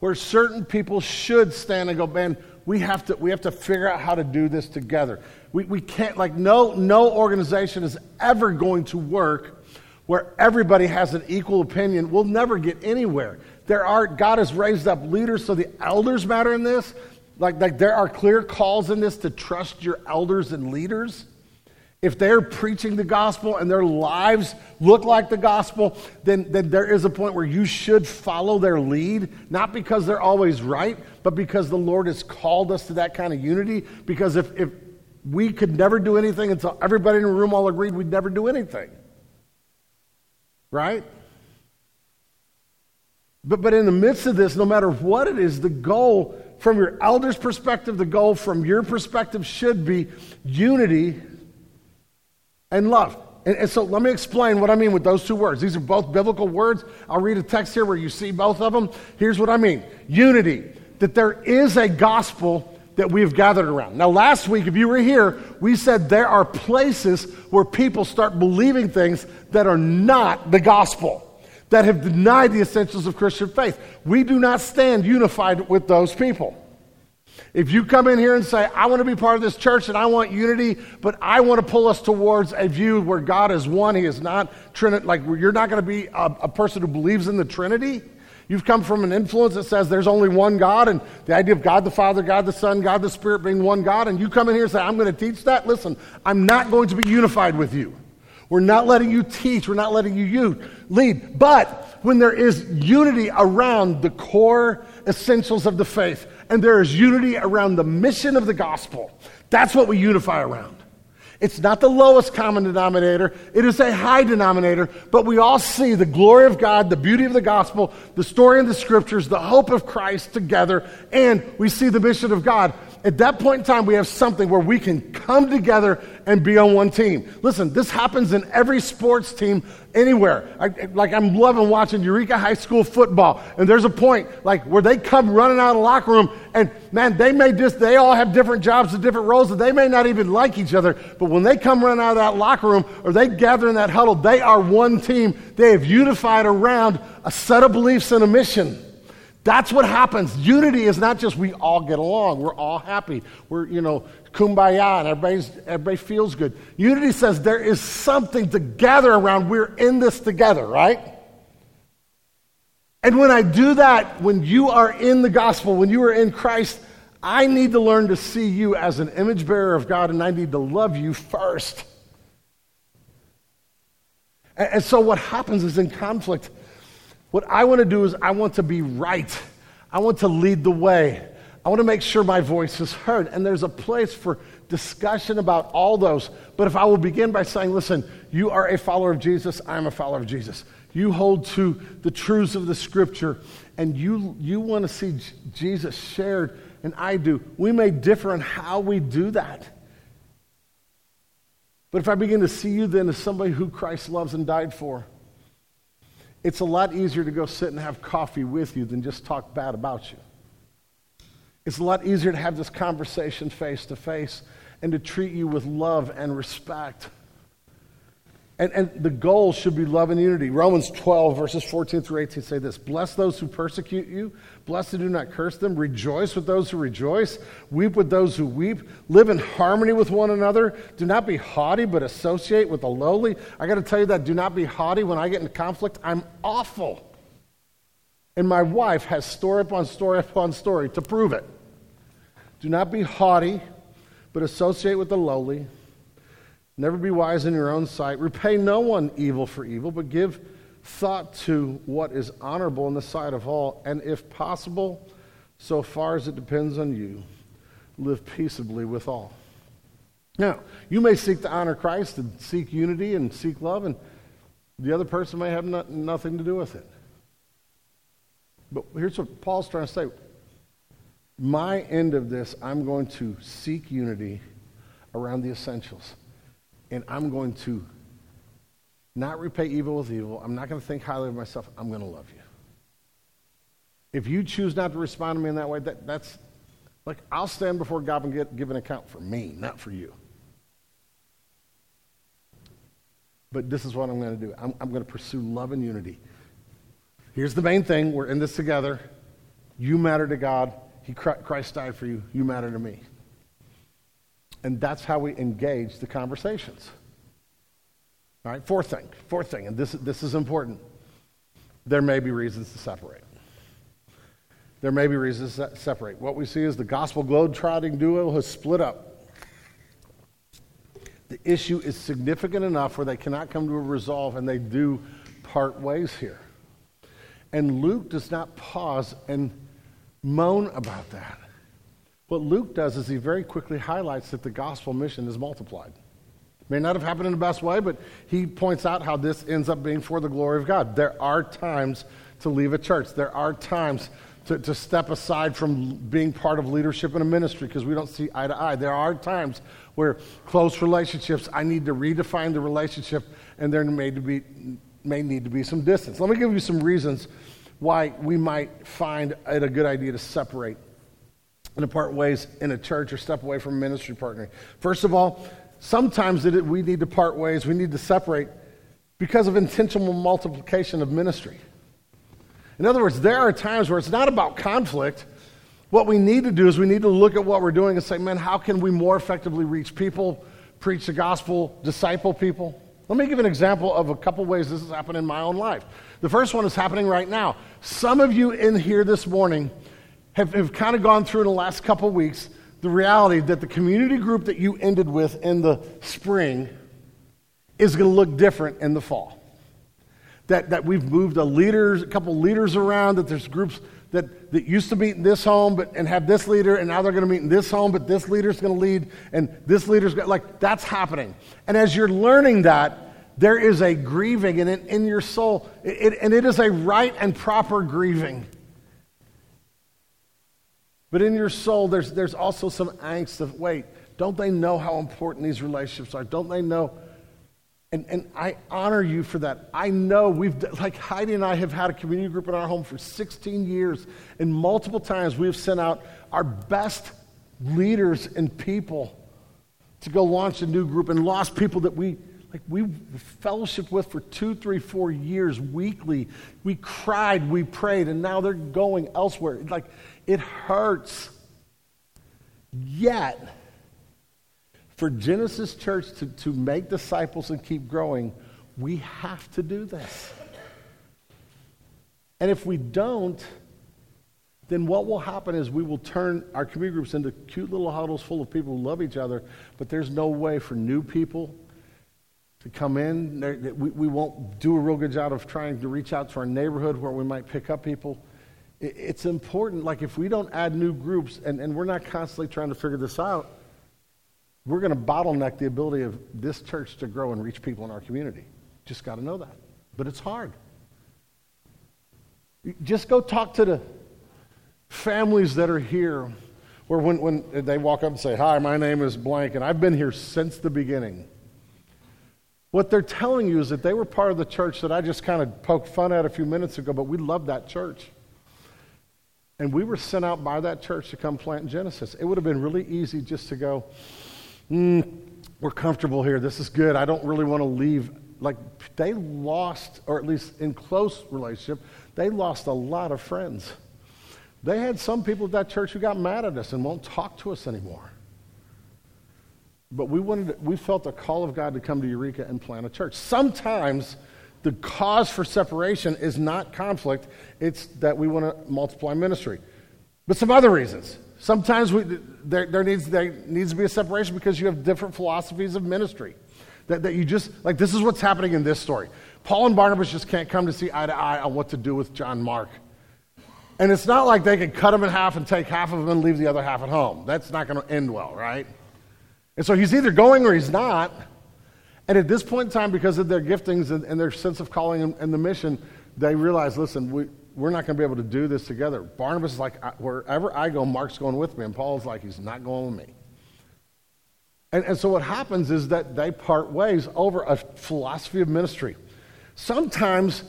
where certain people should stand and go, man, we have to, we have to figure out how to do this together. We, we can't, like, no, no organization is ever going to work where everybody has an equal opinion. We'll never get anywhere. There are, God has raised up leaders, so the elders matter in this. Like, like there are clear calls in this to trust your elders and leaders. If they're preaching the gospel and their lives look like the gospel, then, then there is a point where you should follow their lead, not because they're always right, but because the Lord has called us to that kind of unity. Because if, if we could never do anything until everybody in the room all agreed we'd never do anything. Right? But, but in the midst of this, no matter what it is, the goal from your elder's perspective, the goal from your perspective should be unity and love. And, and, so let me explain what I mean with those two words. These are both biblical words. I'll read a text here where you see both of them. Here's what I mean unity, that there is a gospel that we've gathered around. Now, last week, if you were here, we said there are places where people start believing things that are not the gospel, that have denied the essentials of Christian faith. We do not stand unified with those people. If you come in here and say, I want to be part of this church and I want unity, but I want to pull us towards a view where God is one, He is not Trinity, like you're not going to be a, a person who believes in the Trinity. You've come from an influence that says there's only one God and the idea of God the Father, God the Son, God the Spirit being one God, and you come in here and say, I'm going to teach that. Listen, I'm not going to be unified with you. We're not letting you teach, we're not letting you lead. But when there is unity around the core essentials of the faith, and there is unity around the mission of the gospel, that's what we unify around. It's not the lowest common denominator, it is a high denominator, but we all see the glory of God, the beauty of the gospel, the story of the scriptures, the hope of Christ together, and we see the mission of God. At that point in time, we have something where we can come together and be on one team. Listen, this happens in every sports team anywhere. I, like I'm loving watching Eureka High School football, and there's a point like where they come running out of the locker room, and man, they may just they all have different jobs and different roles, and they may not even like each other. But when they come running out of that locker room or they gather in that huddle, they are one team. They have unified around a set of beliefs and a mission. That's what happens. Unity is not just we all get along, we're all happy, we're, you know, kumbaya, and everybody's, everybody feels good. Unity says there is something to gather around. We're in this together, right? And when I do that, when you are in the gospel, when you are in Christ, I need to learn to see you as an image bearer of God, and I need to love you first. And, and so what happens is in conflict, what I want to do is I want to be right. I want to lead the way. I want to make sure my voice is heard. And there's a place for discussion about all those. But if I will begin by saying, listen, you are a follower of Jesus, I'm a follower of Jesus. You hold to the truths of the scripture, and you, you want to see Jesus shared, and I do. We may differ in how we do that. But if I begin to see you then as somebody who Christ loves and died for, it's a lot easier to go sit and have coffee with you than just talk bad about you. It's a lot easier to have this conversation face to face and to treat you with love and respect. And, and the goal should be love and unity. Romans 12, verses 14 through 18 say this Bless those who persecute you, bless and do not curse them, rejoice with those who rejoice, weep with those who weep, live in harmony with one another. Do not be haughty, but associate with the lowly. I got to tell you that do not be haughty. When I get in conflict, I'm awful. And my wife has story upon story upon story to prove it. Do not be haughty, but associate with the lowly. Never be wise in your own sight. Repay no one evil for evil, but give thought to what is honorable in the sight of all. And if possible, so far as it depends on you, live peaceably with all. Now, you may seek to honor Christ and seek unity and seek love, and the other person may have not, nothing to do with it. But here's what Paul's trying to say. My end of this, I'm going to seek unity around the essentials and I'm going to not repay evil with evil. I'm not going to think highly of myself. I'm going to love you. If you choose not to respond to me in that way, that, that's like I'll stand before God and get, give an account for me, not for you. But this is what I'm going to do I'm, I'm going to pursue love and unity. Here's the main thing we're in this together. You matter to God. He, Christ died for you. You matter to me. And that's how we engage the conversations. All right, fourth thing, fourth thing, and this, this is important. There may be reasons to separate. There may be reasons to separate. What we see is the gospel globe-trotting duo has split up. The issue is significant enough where they cannot come to a resolve and they do part ways here. And Luke does not pause and moan about that. What Luke does is he very quickly highlights that the gospel mission is multiplied. May not have happened in the best way, but he points out how this ends up being for the glory of God. There are times to leave a church, there are times to, to step aside from being part of leadership in a ministry because we don't see eye to eye. There are times where close relationships, I need to redefine the relationship, and there may, to be, may need to be some distance. Let me give you some reasons why we might find it a good idea to separate and part ways in a church or step away from ministry partnering. First of all, sometimes it, we need to part ways, we need to separate because of intentional multiplication of ministry. In other words, there are times where it's not about conflict. What we need to do is we need to look at what we're doing and say, man, how can we more effectively reach people, preach the gospel, disciple people? Let me give an example of a couple ways this has happened in my own life. The first one is happening right now. Some of you in here this morning have, have kind of gone through in the last couple weeks the reality that the community group that you ended with in the spring is going to look different in the fall. That, that we've moved a leaders, a couple leaders around, that there's groups that, that used to meet in this home but, and have this leader, and now they're going to meet in this home, but this leader's going to lead, and this leader's going like, that's happening. And as you're learning that, there is a grieving in, in your soul, it, it, and it is a right and proper grieving. But in your soul, there's, there's also some angst of, wait, don't they know how important these relationships are? Don't they know? And, and I honor you for that. I know we've, like Heidi and I have had a community group in our home for 16 years, and multiple times we've sent out our best leaders and people to go launch a new group and lost people that we like we fellowship with for two, three, four years weekly. We cried, we prayed, and now they're going elsewhere. Like it hurts. Yet, for Genesis Church to, to make disciples and keep growing, we have to do this. And if we don't, then what will happen is we will turn our community groups into cute little huddles full of people who love each other, but there's no way for new people to come in. We, we won't do a real good job of trying to reach out to our neighborhood where we might pick up people it's important. Like, if we don't add new groups and, and we're not constantly trying to figure this out, we're going to bottleneck the ability of this church to grow and reach people in our community. Just got to know that. But it's hard. Just go talk to the families that are here, where when, when they walk up and say, Hi, my name is blank, and I've been here since the beginning. What they're telling you is that they were part of the church that I just kind of poked fun at a few minutes ago, but we love that church. And we were sent out by that church to come plant Genesis. It would have been really easy just to go, mm, we're comfortable here. This is good. I don't really want to leave like they lost, or at least in close relationship, they lost a lot of friends. They had some people at that church who got mad at us and won't talk to us anymore. But we wanted, we felt a call of God to come to Eureka and plant a church. Sometimes the cause for separation is not conflict, it's that we want to multiply ministry. But some other reasons. Sometimes we, there, there, needs, there needs to be a separation because you have different philosophies of ministry. That, that you just, like, this is what's happening in this story. Paul and Barnabas just can't come to see eye to eye on what to do with John Mark. And it's not like they can cut them in half and take half of them and leave the other half at home. That's not going to end well, right? And so he's either going or he's not. And at this point in time, because of their giftings and, and their sense of calling and, and, the mission, they realize, listen, we, we're not going to be able to do this together. Barnabas is like, wherever I go, Mark's going with me. And Paul's like, he's not going with me. And, and so what happens is that they part ways over a philosophy of ministry. Sometimes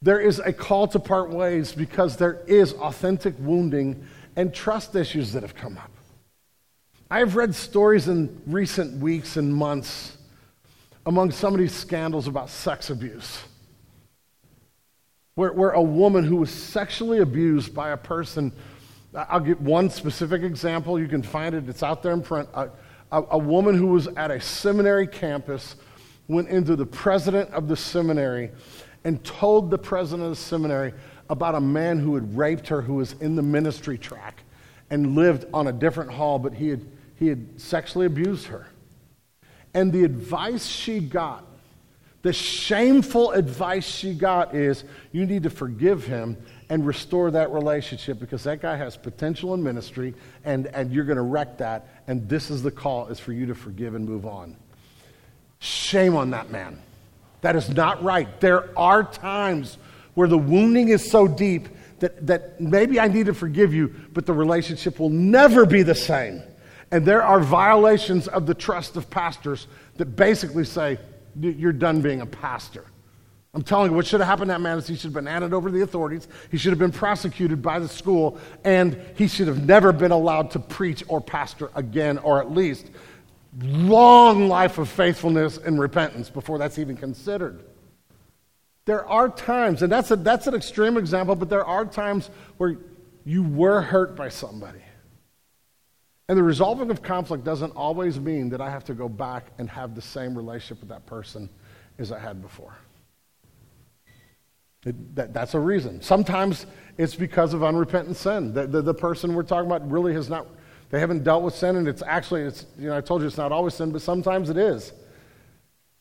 there is a call to part ways because there is authentic wounding and trust issues that have come up. I've read stories in recent weeks and months among some of these scandals about sex abuse, where, where a woman who was sexually abused by a person, I'll give one specific example. You can find it, it's out there in print. A, a, a woman who was at a seminary campus went into the president of the seminary and told the president of the seminary about a man who had raped her who was in the ministry track and lived on a different hall, but he had he had sexually abused her. And the advice she got, the shameful advice she got is you need to forgive him and restore that relationship because that guy has potential in ministry and, and you're going to wreck that. And this is the call is for you to forgive and move on. Shame on that man. That is not right. There are times where the wounding is so deep that, that maybe I need to forgive you, but the relationship will never be the same. And there are violations of the trust of pastors that basically say, you're done being a pastor. I'm telling you, what should have happened to that man is he should have been handed over to the authorities. He should have been prosecuted by the school, and he should have never been allowed to preach or pastor again, or at least long life of faithfulness and repentance before that's even considered. There are times, and that's, a, that's an extreme example, but there are times where you were hurt by somebody. And the resolving of conflict doesn't always mean that I have to go back and have the same relationship with that person as I had before. It, that, that's a reason. Sometimes it's because of unrepentant sin. The, the, the, person we're talking about really has not, they haven't dealt with sin, and it's actually, it's, you know, I told you it's not always sin, but sometimes it is.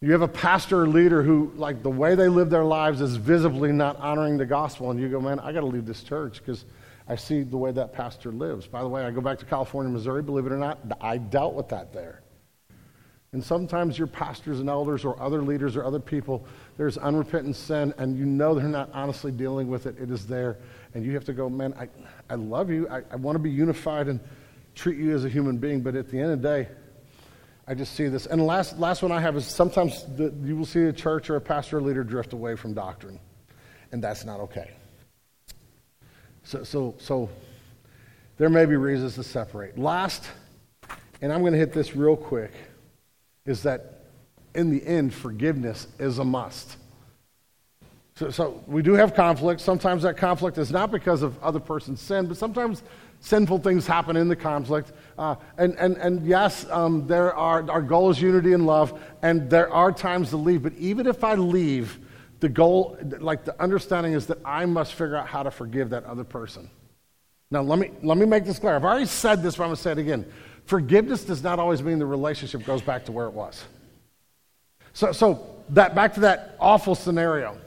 You have a pastor or leader who, like, the way they live their lives is visibly not honoring the gospel, and you go, man, I got to leave this church because I see the way that pastor lives. By the way, I go back to California, Missouri, believe it or not, I dealt with that there. And sometimes your pastors and elders or other leaders or other people, there's unrepentant sin, and you know they're not honestly dealing with it. It is there. And you have to go, man, I, I love you. I, I want to be unified and treat you as a human being. But at the end of the day, I just see this. And the last, last one I have is sometimes the, you will see a church or a pastor or leader drift away from doctrine. And that's not okay. So, so, so there may be reasons to separate. Last, and I'm going to hit this real quick, is that in the end, forgiveness is a must. So, so we do have conflict. Sometimes that conflict is not because of other person's sin, but sometimes sinful things happen in the conflict. Uh, and, and, and yes, um, there are, our goal is unity and love, and there are times to leave. But even if I leave, the goal, like the understanding is that I must figure out how to forgive that other person. Now, let me, let me make this clear. I've already said this, but I'm going to say it again. Forgiveness does not always mean the relationship goes back to where it was. So, so that, back to that awful scenario.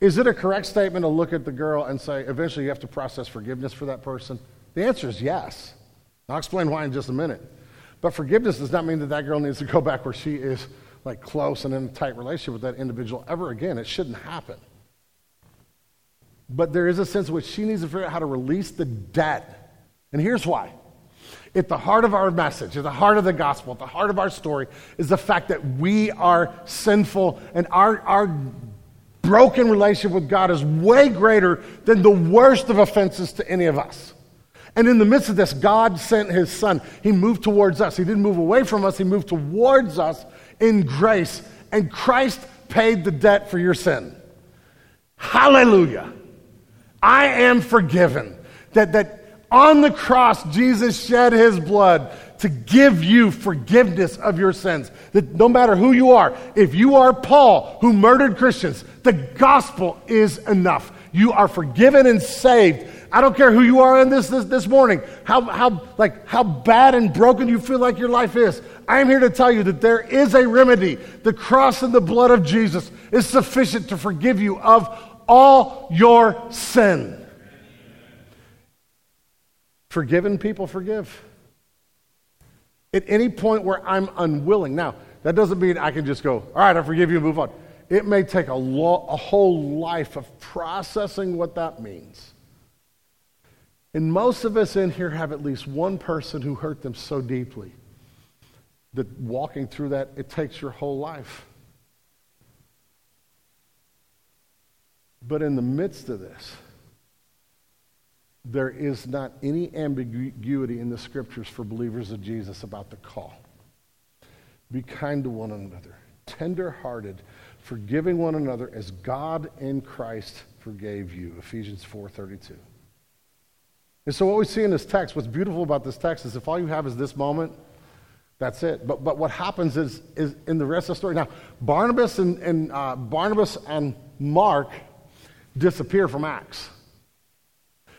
Is it a correct statement to look at the girl and say, eventually you have to process forgiveness for that person? The answer is yes. I'll explain why in just a minute. But forgiveness does not mean that that girl needs to go back where she is like close and in a tight relationship with that individual ever again. It shouldn't happen. But there is a sense in which she needs to figure out how to release the debt. And here's why. At the heart of our message, at the heart of the gospel, at the heart of our story is the fact that we are sinful and our, our broken relationship with God is way greater than the worst of offenses to any of us. And in the midst of this, God sent his son. He moved towards us. He didn't move away from us, he moved towards us in grace. And Christ paid the debt for your sin. Hallelujah. I am forgiven. That, that on the cross, Jesus shed his blood to give you forgiveness of your sins. That no matter who you are, if you are Paul who murdered Christians, the gospel is enough. You are forgiven and saved. I don't care who you are in this, this, this morning, how, how, like, how bad and broken you feel like your life is. I am here to tell you that there is a remedy. The cross and the blood of Jesus is sufficient to forgive you of all your sin. Forgiven people forgive. At any point where I'm unwilling. Now, that doesn't mean I can just go, all right, I forgive you and move on. It may take a, lo- a whole life of processing what that means. And most of us in here have at least one person who hurt them so deeply that walking through that, it takes your whole life. But in the midst of this, there is not any ambiguity in the scriptures for believers of Jesus about the call. Be kind to one another, tender-hearted, forgiving one another as God in Christ forgave you. Ephesians 4:32. And so what we see in this text, what's beautiful about this text is if all you have is this moment, that's it. But, but what happens is, is in the rest of the story. Now, Barnabas and, and uh, Barnabas and Mark disappear from Acts.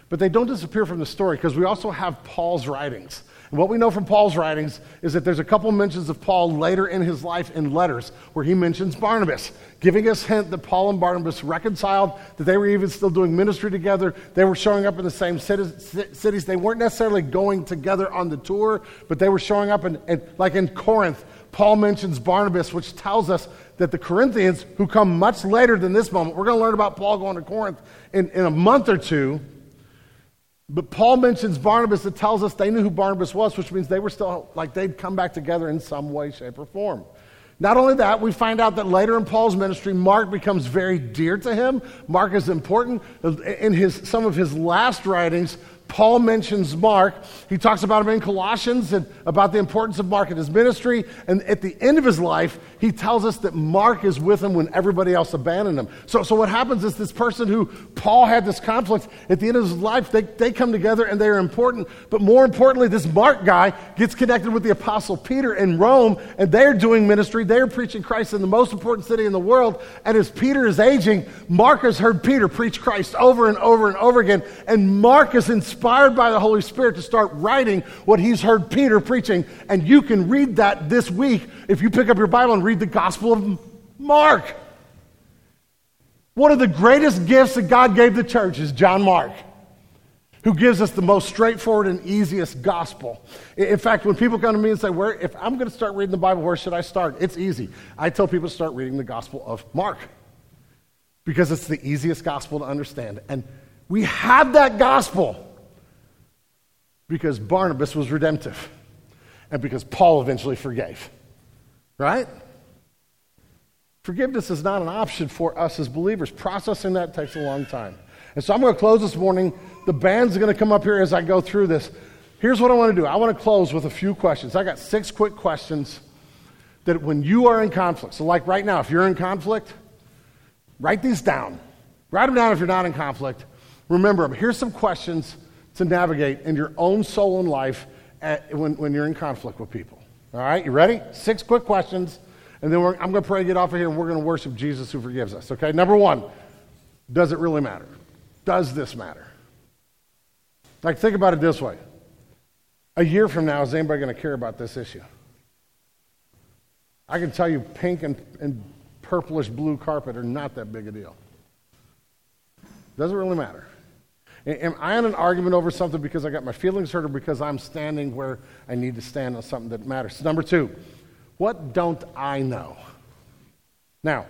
But they don't disappear from the story because we also have Paul's writings. And what we know from Paul's writings is that there's a couple mentions of Paul later in his life in letters where he mentions Barnabas, giving us hint that Paul and Barnabas reconciled, that they were even still doing ministry together. They were showing up in the same cities. They weren't necessarily going together on the tour, but they were showing up, in, like in Corinth. Paul mentions Barnabas, which tells us that the Corinthians, who come much later than this moment, we're going to learn about Paul going to Corinth in, in a month or two but Paul mentions Barnabas that tells us they knew who Barnabas was, which means they were still like they'd come back together in some way, shape, or form. Not only that, we find out that later in Paul's ministry, Mark becomes very dear to him. Mark is important. In his, some of his last writings, Paul mentions Mark. He talks about him in Colossians and about the importance of Mark in his ministry. And at the end of his life, he tells us that Mark is with him when everybody else abandoned him. So, so what happens is this person who Paul had this conflict, at the end of his life, they, they come together and they are important. But more importantly, this Mark guy gets connected with the Apostle Peter in Rome, and they're doing ministry. They're preaching Christ in the most important city in the world. And as Peter is aging, Mark has heard Peter preach Christ over and over and over again. And Mark is inspired inspired by the Holy Spirit to start writing what he's heard Peter preaching. And you can read that this week if you pick up your Bible and read the Gospel of Mark. One of the greatest gifts that God gave the church is John Mark, who gives us the most straightforward and easiest gospel. In fact, when people come to me and say, where, if I'm going to start reading the Bible, where should I start? It's easy. I tell people to start reading the Gospel of Mark because it's the easiest gospel to understand. And we have that gospel because Barnabas was redemptive and because Paul eventually forgave. Right? Forgiveness is not an option for us as believers. Processing that takes a long time. And so I'm going to close this morning. The band's going to come up here as I go through this. Here's what I want to do I want to close with a few questions. I got six quick questions that when you are in conflict, so like right now, if you're in conflict, write these down. Write them down if you're not in conflict. Remember them. Here's some questions to navigate in your own soul and life at, when, when you're in conflict with people. All right, you ready? Six quick questions, and then I'm going to pray to get off of here, and we're going to worship Jesus who forgives us. Okay, number one, does it really matter? Does this matter? Like, think about it this way. A year from now, is anybody going to care about this issue? I can tell you pink and, and purplish blue carpet are not that big a deal. Doesn't really matter. Am I in an argument over something because I got my feelings hurt or because I'm standing where I need to stand on something that matters? Number two, what don't I know? Now,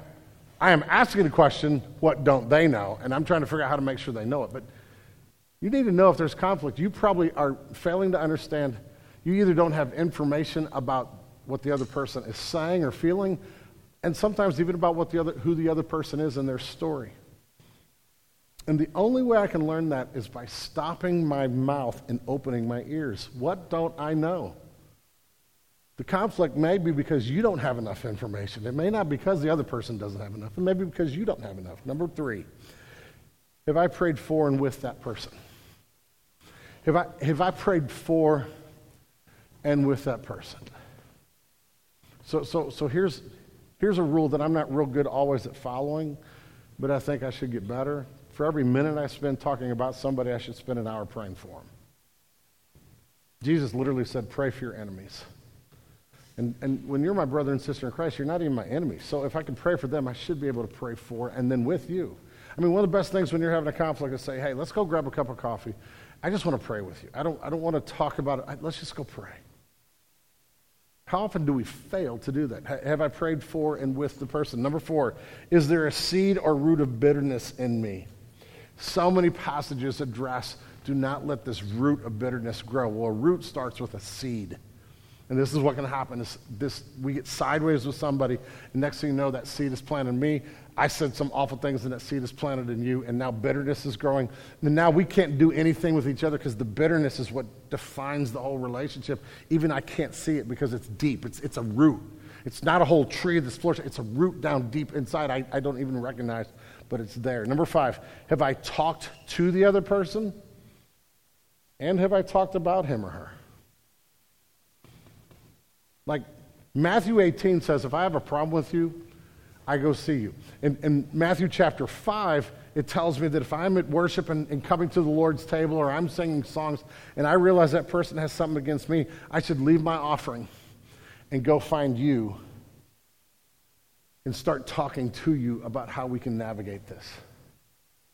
I am asking the question, what don't they know? And I'm trying to figure out how to make sure they know it. But you need to know if there's conflict. You probably are failing to understand. You either don't have information about what the other person is saying or feeling, and sometimes even about what the other, who the other person is in their story. And the only way I can learn that is by stopping my mouth and opening my ears. What don't I know? The conflict may be because you don't have enough information. It may not be because the other person doesn't have enough. It may be because you don't have enough. Number three, have I prayed for and with that person? Have I, have I prayed for and with that person? So, so, so here's, here's a rule that I'm not real good always at following, but I think I should get better. For every minute I spend talking about somebody, I should spend an hour praying for them. Jesus literally said, Pray for your enemies. And, and when you're my brother and sister in Christ, you're not even my enemy. So if I can pray for them, I should be able to pray for and then with you. I mean, one of the best things when you're having a conflict is say, hey, let's go grab a cup of coffee. I just want to pray with you. I don't, I don't want to talk about it. Let's just go pray. How often do we fail to do that? Have I prayed for and with the person? Number four, is there a seed or root of bitterness in me? So many passages address do not let this root of bitterness grow. Well, a root starts with a seed. And this is what can happen is this we get sideways with somebody, and next thing you know, that seed is planted in me. I said some awful things, and that seed is planted in you, and now bitterness is growing. And now we can't do anything with each other because the bitterness is what defines the whole relationship. Even I can't see it because it's deep. It's, it's a root. It's not a whole tree that's flourishing. It's a root down deep inside. I, I don't even recognize, but it's there. Number five, have I talked to the other person? And have I talked about him or her? Like Matthew 18 says, if I have a problem with you, I go see you. In, in Matthew chapter 5, it tells me that if I'm at worship and, and, coming to the Lord's table or I'm singing songs and I realize that person has something against me, I should leave my offering and go find you and start talking to you about how we can navigate this.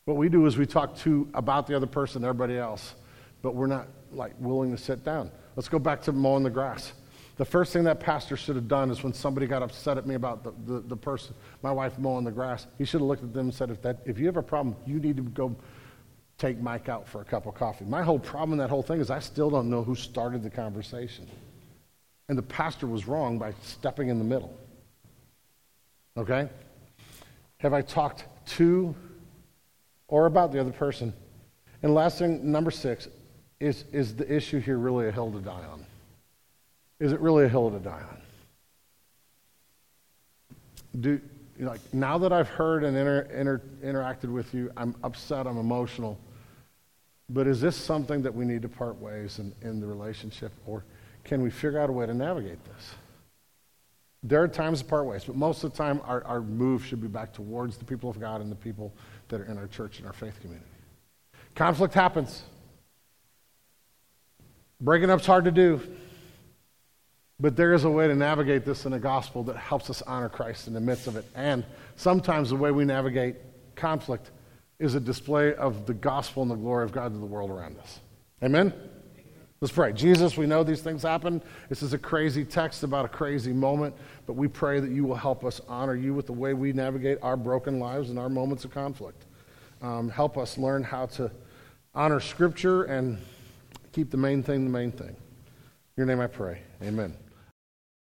What we do is we talk to about the other person, everybody else, but we're not like willing to sit down. Let's go back to mowing the grass. The first thing that pastor should have done is when somebody got upset at me about the, the, the, person, my wife mowing the grass, he should have looked at them and said, if, that, if you have a problem, you need to go take Mike out for a cup of coffee. My whole problem in that whole thing is I still don't know who started the conversation. And the pastor was wrong by stepping in the middle. Okay? Have I talked to or about the other person? And last thing, number six, is, is the issue here really a hill to die on? is it really a hill to die on? Do, you know, like, now that I've heard and inter, inter, interacted with you, I'm upset, I'm emotional. But is this something that we need to part ways in, in the relationship, or can we figure out a way to navigate this? There are times to part ways, but most of the time, our, our move should be back towards the people of God and the people that are in our church and our faith community. Conflict happens. Breaking up's hard to do. But there is a way to navigate this in the gospel that helps us honor Christ in the midst of it. And sometimes the way we navigate conflict is a display of the gospel and the glory of God to the world around us. Amen? Let's pray. Jesus, we know these things happen. This is a crazy text about a crazy moment, but we pray that you will help us honor you with the way we navigate our broken lives and our moments of conflict. Um, help us learn how to honor Scripture and keep the main thing the main thing. In your name I pray. Amen.